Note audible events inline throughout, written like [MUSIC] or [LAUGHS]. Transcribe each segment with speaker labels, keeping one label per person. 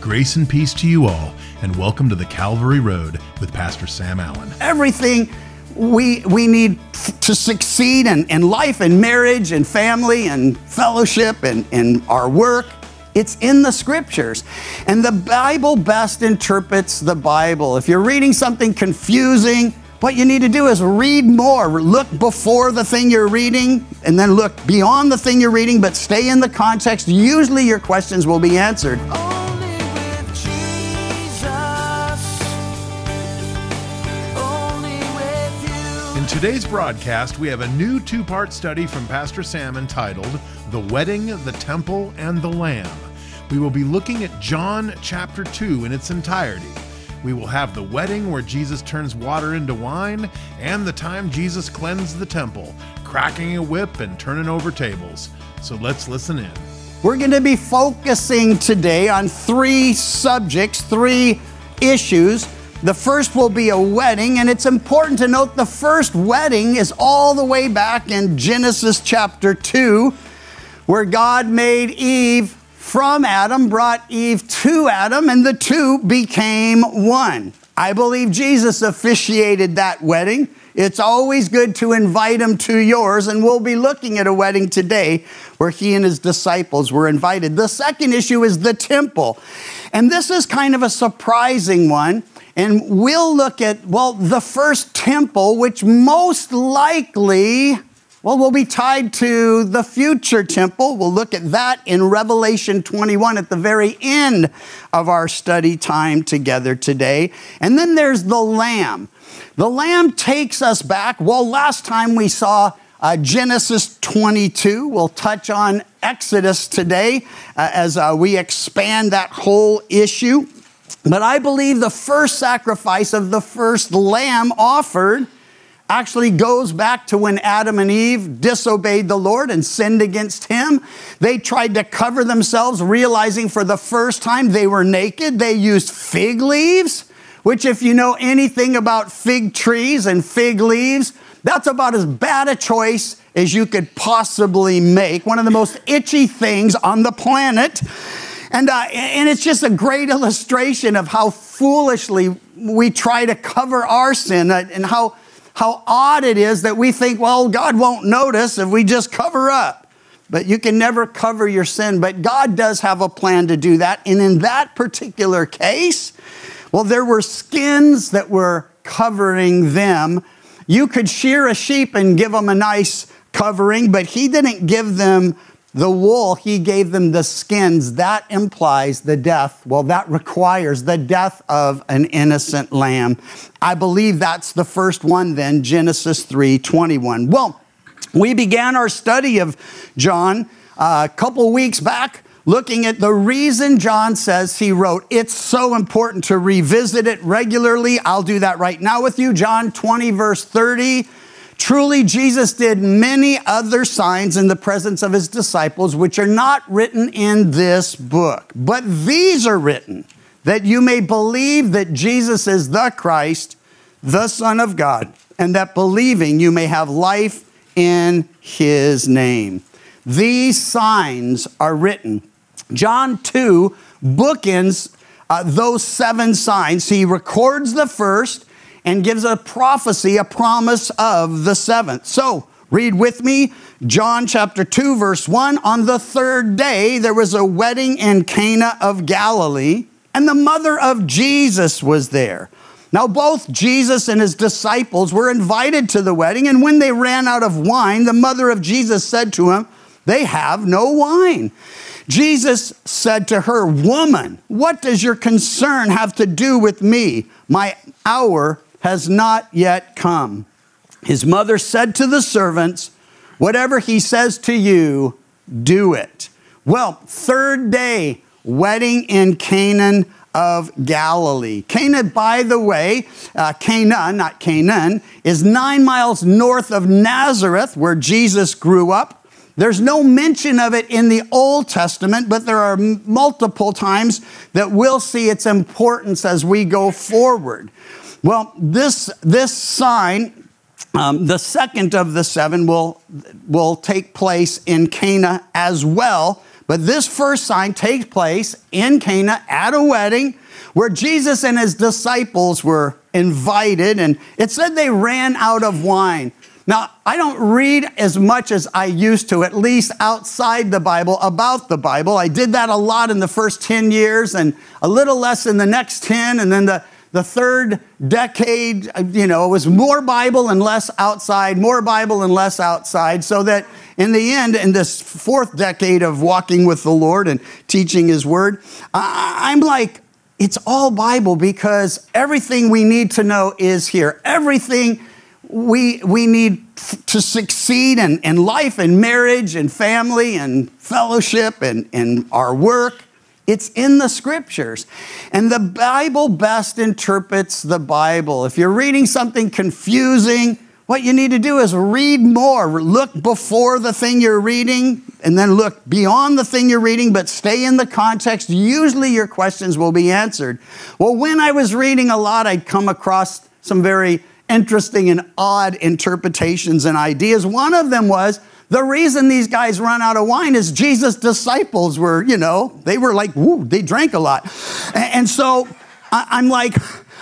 Speaker 1: Grace and peace to you all, and welcome to the Calvary Road with Pastor Sam Allen.
Speaker 2: Everything we, we need to succeed in, in life and marriage and family and fellowship and, and our work, it's in the scriptures. And the Bible best interprets the Bible. If you're reading something confusing, what you need to do is read more. Look before the thing you're reading and then look beyond the thing you're reading, but stay in the context. Usually your questions will be answered.
Speaker 1: Today's broadcast, we have a new two part study from Pastor Sam entitled The Wedding, the Temple, and the Lamb. We will be looking at John chapter 2 in its entirety. We will have the wedding where Jesus turns water into wine, and the time Jesus cleansed the temple, cracking a whip and turning over tables. So let's listen in.
Speaker 2: We're going to be focusing today on three subjects, three issues. The first will be a wedding, and it's important to note the first wedding is all the way back in Genesis chapter 2, where God made Eve from Adam, brought Eve to Adam, and the two became one. I believe Jesus officiated that wedding. It's always good to invite him to yours, and we'll be looking at a wedding today where he and his disciples were invited. The second issue is the temple. And this is kind of a surprising one. And we'll look at, well, the first temple, which most likely, well, will be tied to the future temple. We'll look at that in Revelation 21 at the very end of our study time together today. And then there's the Lamb. The Lamb takes us back. Well, last time we saw uh, Genesis 22. We'll touch on Exodus today uh, as uh, we expand that whole issue. But I believe the first sacrifice of the first lamb offered actually goes back to when Adam and Eve disobeyed the Lord and sinned against Him. They tried to cover themselves, realizing for the first time they were naked. They used fig leaves, which, if you know anything about fig trees and fig leaves, that's about as bad a choice as you could possibly make. One of the most itchy things on the planet. And, uh, and it's just a great illustration of how foolishly we try to cover our sin uh, and how, how odd it is that we think, well, God won't notice if we just cover up. But you can never cover your sin. But God does have a plan to do that. And in that particular case, well, there were skins that were covering them. You could shear a sheep and give them a nice covering, but He didn't give them the wool, he gave them the skins. That implies the death. Well, that requires the death of an innocent lamb. I believe that's the first one then, Genesis 3:21. Well, we began our study of John uh, a couple weeks back looking at the reason John says he wrote. It's so important to revisit it regularly. I'll do that right now with you. John 20 verse 30 Truly, Jesus did many other signs in the presence of his disciples, which are not written in this book. But these are written that you may believe that Jesus is the Christ, the Son of God, and that believing you may have life in his name. These signs are written. John 2 bookends uh, those seven signs. He records the first and gives a prophecy, a promise of the seventh. So, read with me John chapter 2, verse 1. On the third day, there was a wedding in Cana of Galilee, and the mother of Jesus was there. Now, both Jesus and his disciples were invited to the wedding, and when they ran out of wine, the mother of Jesus said to him, They have no wine. Jesus said to her, Woman, what does your concern have to do with me? My hour has not yet come. His mother said to the servants, Whatever he says to you, do it. Well, third day, wedding in Canaan of Galilee. Cana, by the way, uh, Cana, not Canaan, is nine miles north of Nazareth, where Jesus grew up. There's no mention of it in the Old Testament, but there are multiple times that we'll see its importance as we go forward. Well, this, this sign, um, the second of the seven, will, will take place in Cana as well, But this first sign takes place in Cana at a wedding where Jesus and his disciples were invited, and it said they ran out of wine. Now, I don't read as much as I used to, at least outside the Bible, about the Bible. I did that a lot in the first 10 years and a little less in the next 10. And then the, the third decade, you know, it was more Bible and less outside, more Bible and less outside, so that in the end, in this fourth decade of walking with the Lord and teaching His Word, I'm like, it's all Bible because everything we need to know is here. Everything we, we need to succeed in, in life and marriage and family and fellowship and, and our work. It's in the scriptures. And the Bible best interprets the Bible. If you're reading something confusing, what you need to do is read more. Look before the thing you're reading and then look beyond the thing you're reading, but stay in the context. Usually your questions will be answered. Well, when I was reading a lot, I'd come across some very interesting and odd interpretations and ideas. One of them was the reason these guys run out of wine is Jesus' disciples were, you know, they were like, woo, they drank a lot. And so I'm like,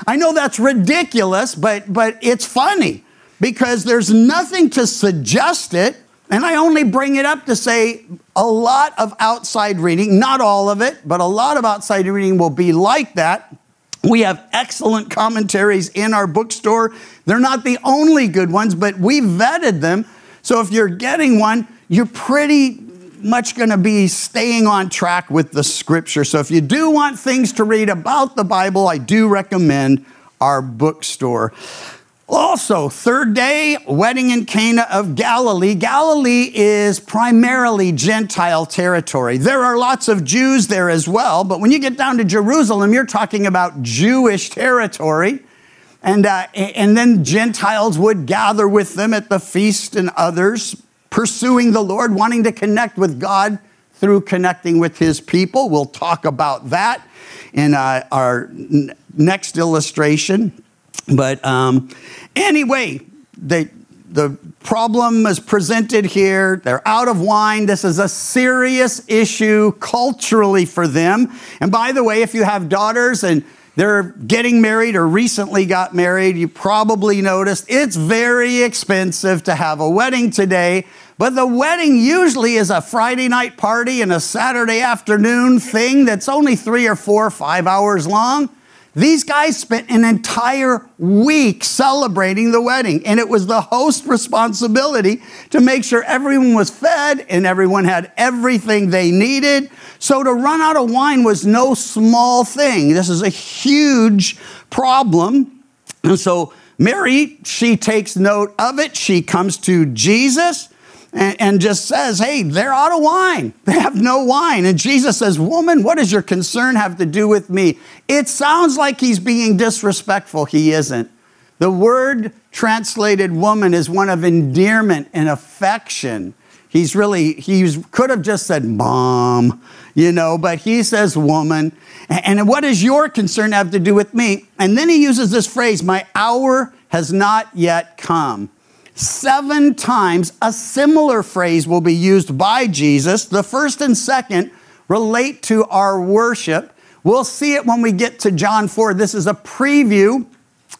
Speaker 2: I know that's ridiculous, but, but it's funny because there's nothing to suggest it. And I only bring it up to say a lot of outside reading, not all of it, but a lot of outside reading will be like that. We have excellent commentaries in our bookstore. They're not the only good ones, but we vetted them. So if you're getting one, you're pretty much going to be staying on track with the scripture. So if you do want things to read about the Bible, I do recommend our bookstore. Also, third day, wedding in Cana of Galilee. Galilee is primarily Gentile territory. There are lots of Jews there as well, but when you get down to Jerusalem, you're talking about Jewish territory. And, uh, and then Gentiles would gather with them at the feast and others, pursuing the Lord, wanting to connect with God through connecting with his people. We'll talk about that in uh, our n- next illustration. But um, anyway, they, the problem is presented here. They're out of wine. This is a serious issue culturally for them. And by the way, if you have daughters and they're getting married or recently got married, you probably noticed it's very expensive to have a wedding today. But the wedding usually is a Friday night party and a Saturday afternoon thing that's only three or four or five hours long. These guys spent an entire week celebrating the wedding, and it was the host responsibility to make sure everyone was fed and everyone had everything they needed. So to run out of wine was no small thing. This is a huge problem. And so Mary, she takes note of it. She comes to Jesus and, and just says, Hey, they're out of wine. [LAUGHS] They have no wine. And Jesus says, Woman, what does your concern have to do with me? It sounds like he's being disrespectful. He isn't. The word translated woman is one of endearment and affection. He's really, he could have just said mom, you know, but he says woman. And what does your concern have to do with me? And then he uses this phrase, my hour has not yet come. Seven times a similar phrase will be used by Jesus. The first and second relate to our worship. We'll see it when we get to John 4. This is a preview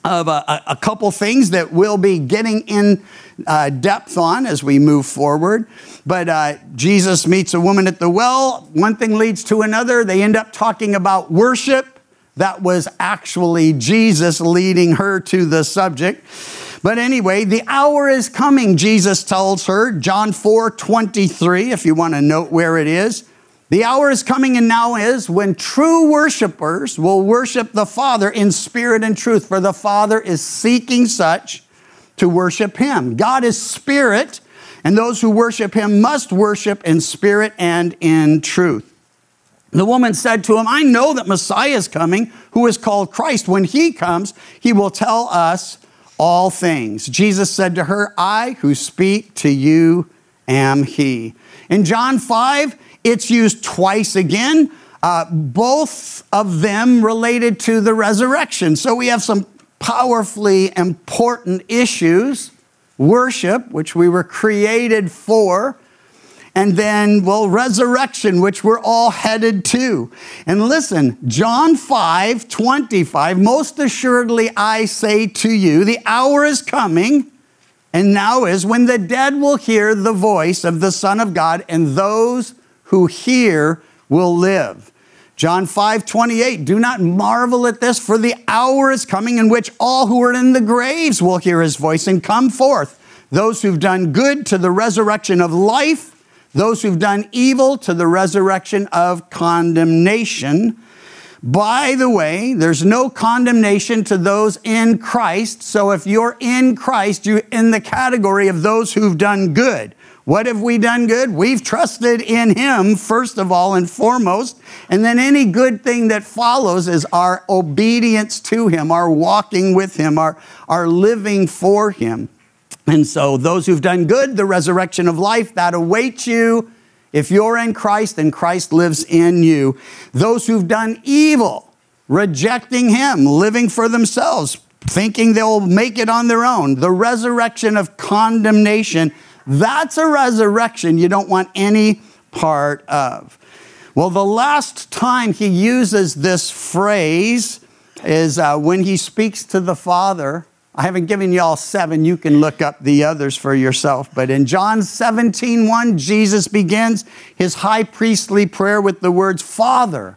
Speaker 2: of a, a- couple things that we'll be getting in uh, depth on as we move forward. But uh, Jesus meets a woman at the well. One thing leads to another. They end up talking about worship. That was actually Jesus leading her to the subject. But anyway, the hour is coming, Jesus tells her, John 4 23, if you want to note where it is. The hour is coming and now is when true worshipers will worship the Father in spirit and truth, for the Father is seeking such to worship Him. God is spirit, and those who worship Him must worship in spirit and in truth. The woman said to him, I know that Messiah is coming, who is called Christ. When he comes, he will tell us all things. Jesus said to her, I who speak to you am he. In John 5, it's used twice again, uh, both of them related to the resurrection. So we have some powerfully important issues worship, which we were created for, and then, well, resurrection, which we're all headed to. And listen, John 5 25, most assuredly I say to you, the hour is coming, and now is when the dead will hear the voice of the Son of God, and those who hear will live. John 5 28, do not marvel at this, for the hour is coming in which all who are in the graves will hear his voice and come forth. Those who've done good to the resurrection of life, those who've done evil to the resurrection of condemnation. By the way, there's no condemnation to those in Christ. So if you're in Christ, you're in the category of those who've done good. What have we done good? We've trusted in Him, first of all and foremost. And then any good thing that follows is our obedience to Him, our walking with Him, our, our living for Him. And so, those who've done good, the resurrection of life, that awaits you if you're in Christ and Christ lives in you. Those who've done evil, rejecting Him, living for themselves, thinking they'll make it on their own, the resurrection of condemnation, that's a resurrection you don't want any part of. Well, the last time he uses this phrase is uh, when he speaks to the Father. I haven't given you all seven. You can look up the others for yourself. But in John 17, 1, Jesus begins his high priestly prayer with the words, Father,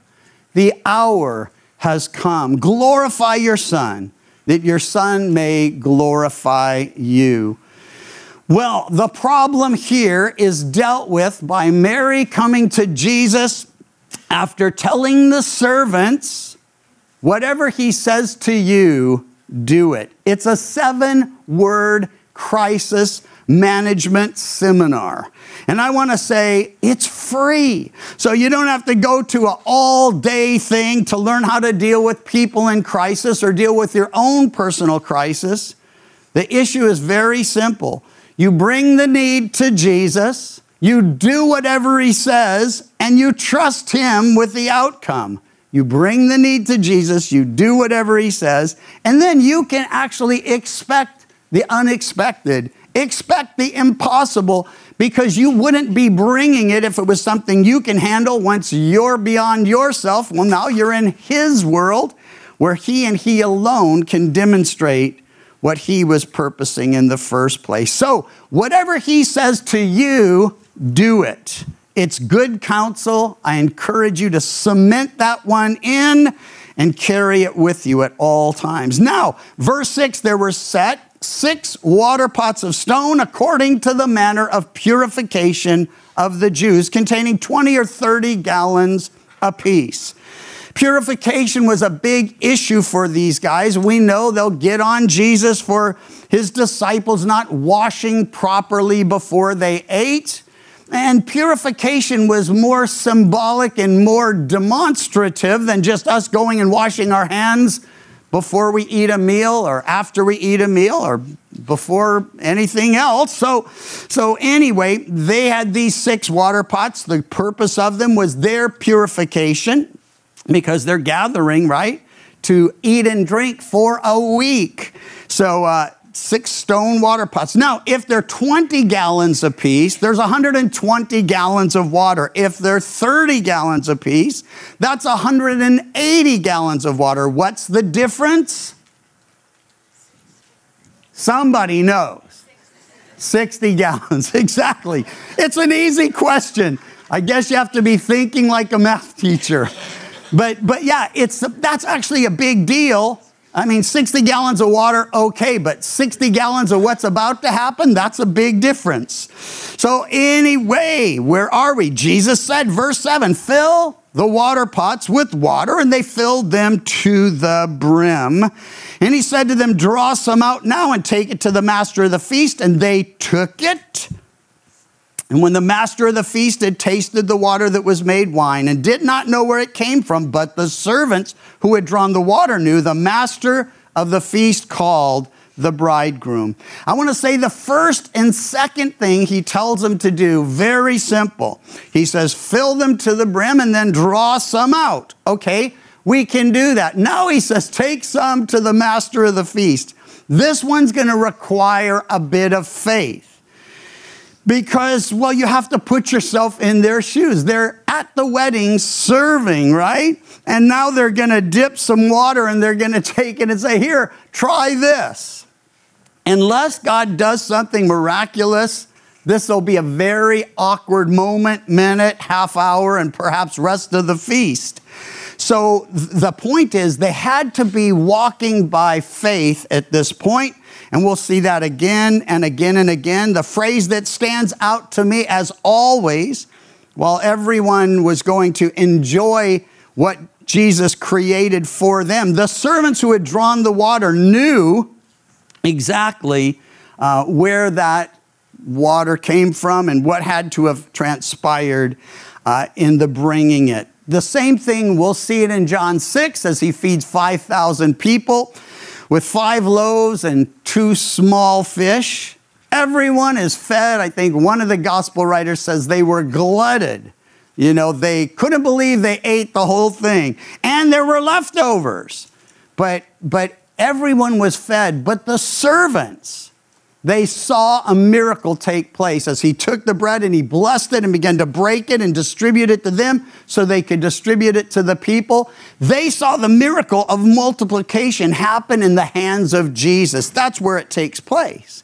Speaker 2: the hour has come. Glorify your Son, that your Son may glorify you. Well, the problem here is dealt with by Mary coming to Jesus after telling the servants, whatever he says to you, do it. It's a seven word crisis management seminar. And I want to say it's free. So you don't have to go to an all day thing to learn how to deal with people in crisis or deal with your own personal crisis. The issue is very simple. You bring the need to Jesus, you do whatever he says, and you trust him with the outcome. You bring the need to Jesus, you do whatever he says, and then you can actually expect the unexpected, expect the impossible, because you wouldn't be bringing it if it was something you can handle once you're beyond yourself. Well, now you're in his world where he and he alone can demonstrate what he was purposing in the first place. So, whatever he says to you, do it. It's good counsel. I encourage you to cement that one in and carry it with you at all times. Now, verse 6 there were set six water pots of stone according to the manner of purification of the Jews, containing 20 or 30 gallons apiece. Purification was a big issue for these guys. We know they'll get on Jesus for his disciples not washing properly before they ate. And purification was more symbolic and more demonstrative than just us going and washing our hands before we eat a meal or after we eat a meal or before anything else. So, so anyway, they had these six water pots. The purpose of them was their purification because they're gathering, right, to eat and drink for a week. So, uh, six stone water pots. Now, if they're 20 gallons apiece, there's 120 gallons of water. If they're 30 gallons apiece, that's 180 gallons of water. What's the difference? Somebody knows. 60 gallons, [LAUGHS] exactly. It's an easy question. I guess you have to be thinking like a math teacher. But, but yeah, it's, that's actually a big deal I mean, 60 gallons of water, okay, but 60 gallons of what's about to happen, that's a big difference. So, anyway, where are we? Jesus said, verse 7 fill the water pots with water, and they filled them to the brim. And he said to them, Draw some out now and take it to the master of the feast. And they took it. And when the master of the feast had tasted the water that was made wine and did not know where it came from, but the servants who had drawn the water knew, the master of the feast called the bridegroom. I want to say the first and second thing he tells them to do, very simple. He says, fill them to the brim and then draw some out. Okay, we can do that. Now he says, take some to the master of the feast. This one's going to require a bit of faith Because, well, you have to put yourself in their shoes. They're at the wedding serving, right? And now they're going to dip some water and they're going [LAUGHS] to take it and say, Here, try this. Unless God does something miraculous, this will be a very awkward moment, minute, half hour, and perhaps rest of the feast. So th- the point is, they had to be walking by faith at this point, and we'll see that again and again and again. The phrase that stands out to me, as always, while everyone was going to enjoy what Jesus created for them, the servants who had drawn the water knew exactly uh, where that water came from and what had to have transpired uh, in the bringing it. The same thing, we'll see it in John 6 as he feeds 5,000 people with five loaves and two small fish. Everyone is fed. I think one of the gospel writers says they were glutted. You know, they couldn't believe they ate the whole thing. And there were leftovers. But, but everyone was fed. But the servants, they saw a miracle take place as he took the bread and he blessed it and began to break it and distribute it to them so they could distribute it to the people. They saw the miracle of multiplication happen in the hands of Jesus. That's where it takes place.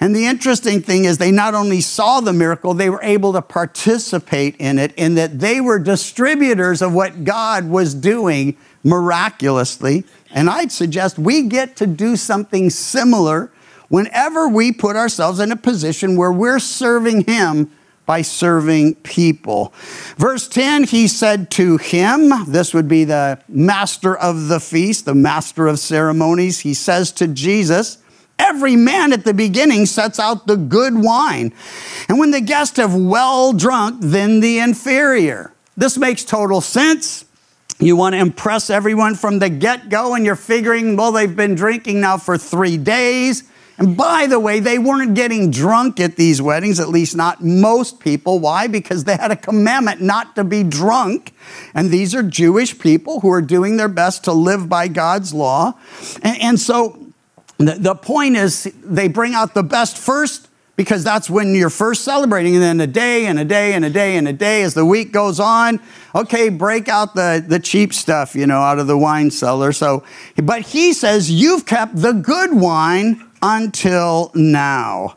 Speaker 2: And the interesting thing is, they not only saw the miracle, they were able to participate in it, in that they were distributors of what God was doing miraculously. And I'd suggest we get to do something similar whenever we put ourselves in a position where we're serving Him by serving people. Verse 10, he said to him, this would be the master of the feast, the master of ceremonies, he says to Jesus, Every man at the beginning sets out the good wine, and when the guests have well drunk, then the inferior. This makes total sense. You want to impress everyone from the get go, and you're figuring, well, they've been drinking now for three days. And by the way, they weren't getting drunk at these weddings, at least not most people. Why? Because they had a commandment not to be drunk. And these are Jewish people who are doing their best to live by God's law. And, and so the, the point is, they bring out the best first because that's when you're first celebrating. And then a day and a day and a day and a day as the week goes on, okay, break out the, the cheap stuff, you know, out of the wine cellar. So, but he says, You've kept the good wine until now.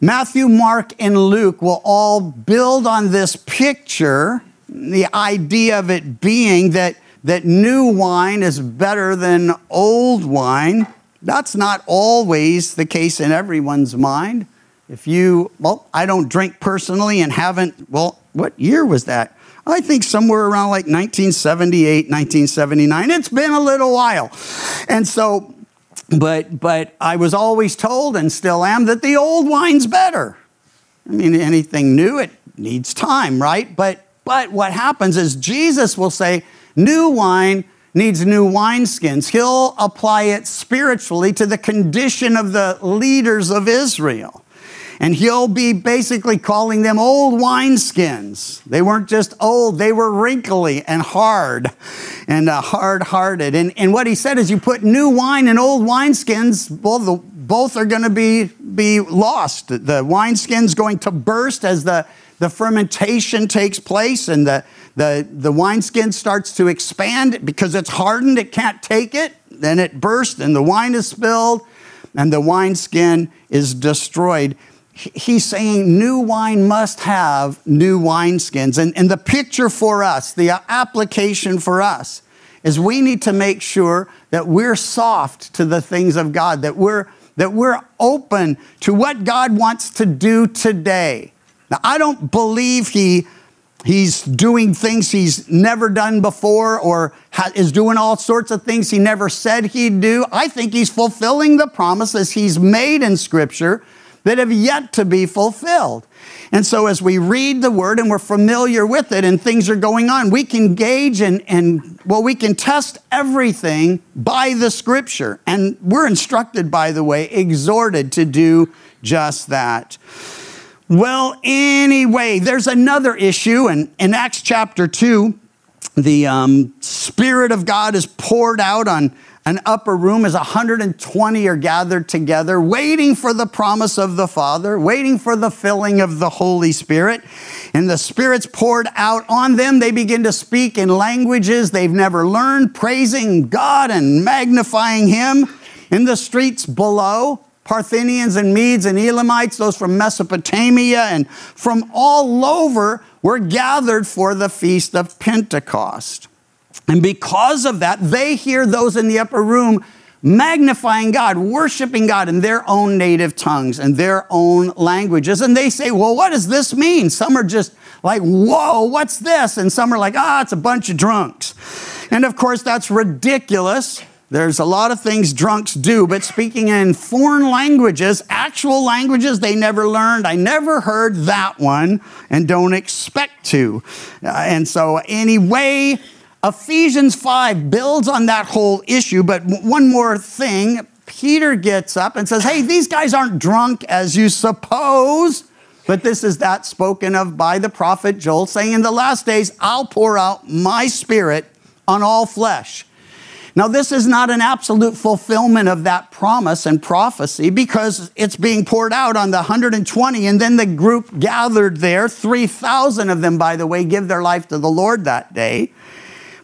Speaker 2: Matthew, Mark, and Luke will all build on this picture, the idea of it being that, that new wine is better than old wine. That's not always the case in everyone's mind. If you, well, I don't drink personally and haven't, well, what year was that? I think somewhere around like 1978, 1979. It's been a little while. And so, but, but I was always told and still am that the old wine's better. I mean, anything new, it needs time, right? But, but what happens is Jesus will say, new wine needs new wineskins. He'll apply it spiritually to the condition of the leaders of Israel. And he'll be basically calling them old wineskins. They weren't just old, they were wrinkly and hard and uh, hard hearted. And, and what he said is you put new wine in old wineskins, well, the, both are going to be, be lost. The wineskin's going to burst as the, the fermentation takes place and the, the, the wineskin starts to expand because it's hardened, it can't take it. Then it bursts and the wine is spilled and the wineskin is destroyed he's saying new wine must have new wineskins. And, and the picture for us, the application for us, is we need to make sure that we're soft to the things of God, that we're, that we're open to what God wants to do today. Now, I don't believe he, he's doing things he's never done before or ha- is doing all sorts of things he never said he'd do. I think he's fulfilling the promises he's made in Scripture that have yet to be fulfilled. And so, as we read the word and we're familiar with it and things are going on, we can gauge and, and, well, we can test everything by the scripture. And we're instructed, by the way, exhorted to do just that. Well, anyway, there's another issue, and in Acts chapter 2, the um, Spirit of God is poured out on an upper room as 120 are gathered together, waiting for the promise of the Father, waiting for the filling of the Holy Spirit. And the Spirit's poured out on them. They begin to speak in languages they've never learned, praising God and magnifying Him. In the streets below, Parthians and Medes and Elamites, those from Mesopotamia and from all over, were gathered for the feast of Pentecost. And because of that, they hear those in the upper room magnifying God, worshiping God in their own native tongues and their own languages. And they say, Well, what does this mean? Some are just like, Whoa, what's this? And some are like, Ah, it's a bunch of drunks. And of course, that's ridiculous. There's a lot of things drunks do, but speaking in foreign languages, actual languages they never learned, I never heard that one and don't expect to. Uh, and so, anyway, Ephesians 5 builds on that whole issue, but one more thing. Peter gets up and says, Hey, these guys aren't drunk as you suppose. But this is that spoken of by the prophet Joel, saying, In the last days, I'll pour out my spirit on all flesh. Now, this is not an absolute fulfillment of that promise and prophecy because it's being poured out on the 120, and then the group gathered there. 3,000 of them, by the way, give their life to the Lord that day.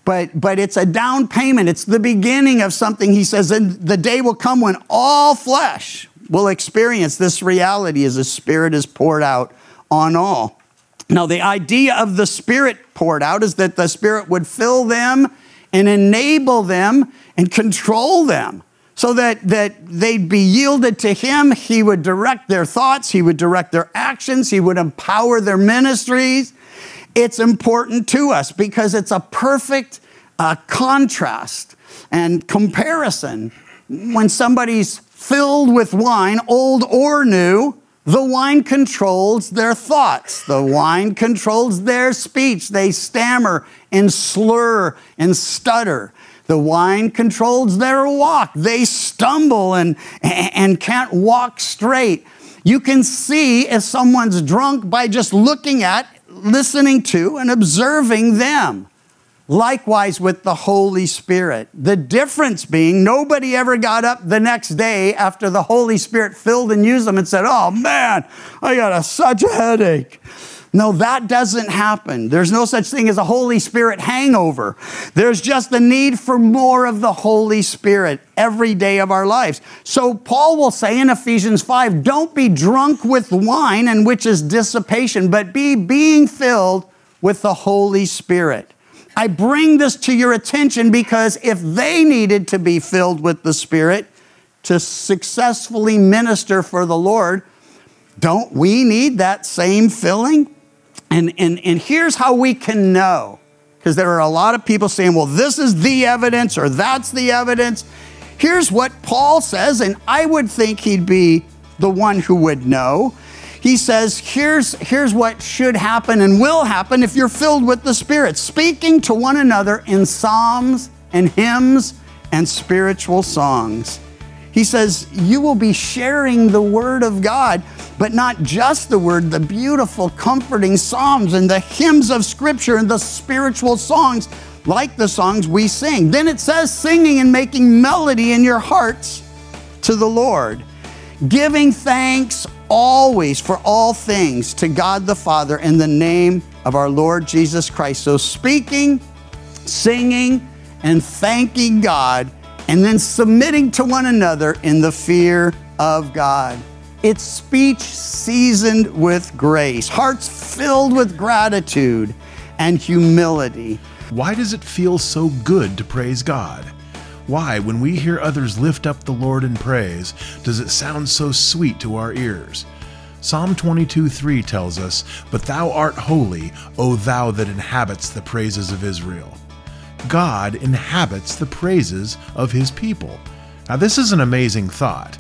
Speaker 2: But, but it's a down payment. It's the beginning of something. He says, and the day will come when all flesh will experience this reality as the Spirit is poured out on all. Now, the idea of the Spirit poured out is that the Spirit would fill them and enable them and control them so that, that they'd be yielded to Him. He would direct their thoughts, He would direct their actions, He would empower their ministries. It's important to us because it's a perfect uh, contrast and comparison. When somebody's filled with wine, old or new, the wine controls their thoughts. The wine controls their speech. They stammer and slur and stutter. The wine controls their walk. They stumble and, and can't walk straight. You can see if someone's drunk by just looking at, listening to, and observing them. Likewise with the Holy Spirit. The difference being nobody ever got up the next day after the Holy Spirit filled and used them and said, Oh man, I got a, such a headache. No, that doesn't happen. There's no such thing as a Holy Spirit hangover. There's just the need for more of the Holy Spirit every day of our lives. So Paul will say in Ephesians 5, don't be drunk with wine, and which is dissipation, but be being filled with the Holy Spirit. I bring this to your attention because if they needed to be filled with the Spirit to successfully minister for the Lord, don't we need that same filling? And, and, and here's how we can know because there are a lot of people saying, well, this is the evidence or that's the evidence. Here's what Paul says, and I would think he'd be the one who would know. He says, here's, here's what should happen and will happen if you're filled with the Spirit, speaking to one another in psalms and hymns and spiritual songs. He says, you will be sharing the Word of God, but not just the Word, the beautiful, comforting psalms and the hymns of Scripture and the spiritual songs like the songs we sing. Then it says, singing and making melody in your hearts to the Lord, giving thanks always for all things to God the Father in the name of our Lord Jesus Christ. So speaking, singing, and thanking God, and then submitting to one another in the fear of God. It's speech seasoned with grace, hearts filled with gratitude and humility.
Speaker 1: Why does it feel so good to praise God? Why, when we hear others lift up the Lord in praise, does it sound so sweet to our ears? Psalm 22 3 tells us, But thou art holy, O thou that inhabits the praises of Israel. God inhabits the praises of his people. Now, this is an amazing thought.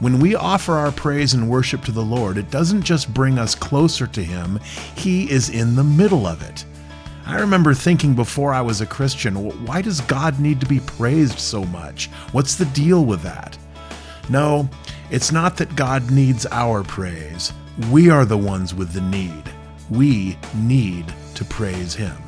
Speaker 1: When we offer our praise and worship to the Lord, it doesn't just bring us closer to him, he is in the middle of it. I remember thinking before I was a Christian, why does God need to be praised so much? What's the deal with that? No, it's not that God needs our praise. We are the ones with the need. We need to praise Him.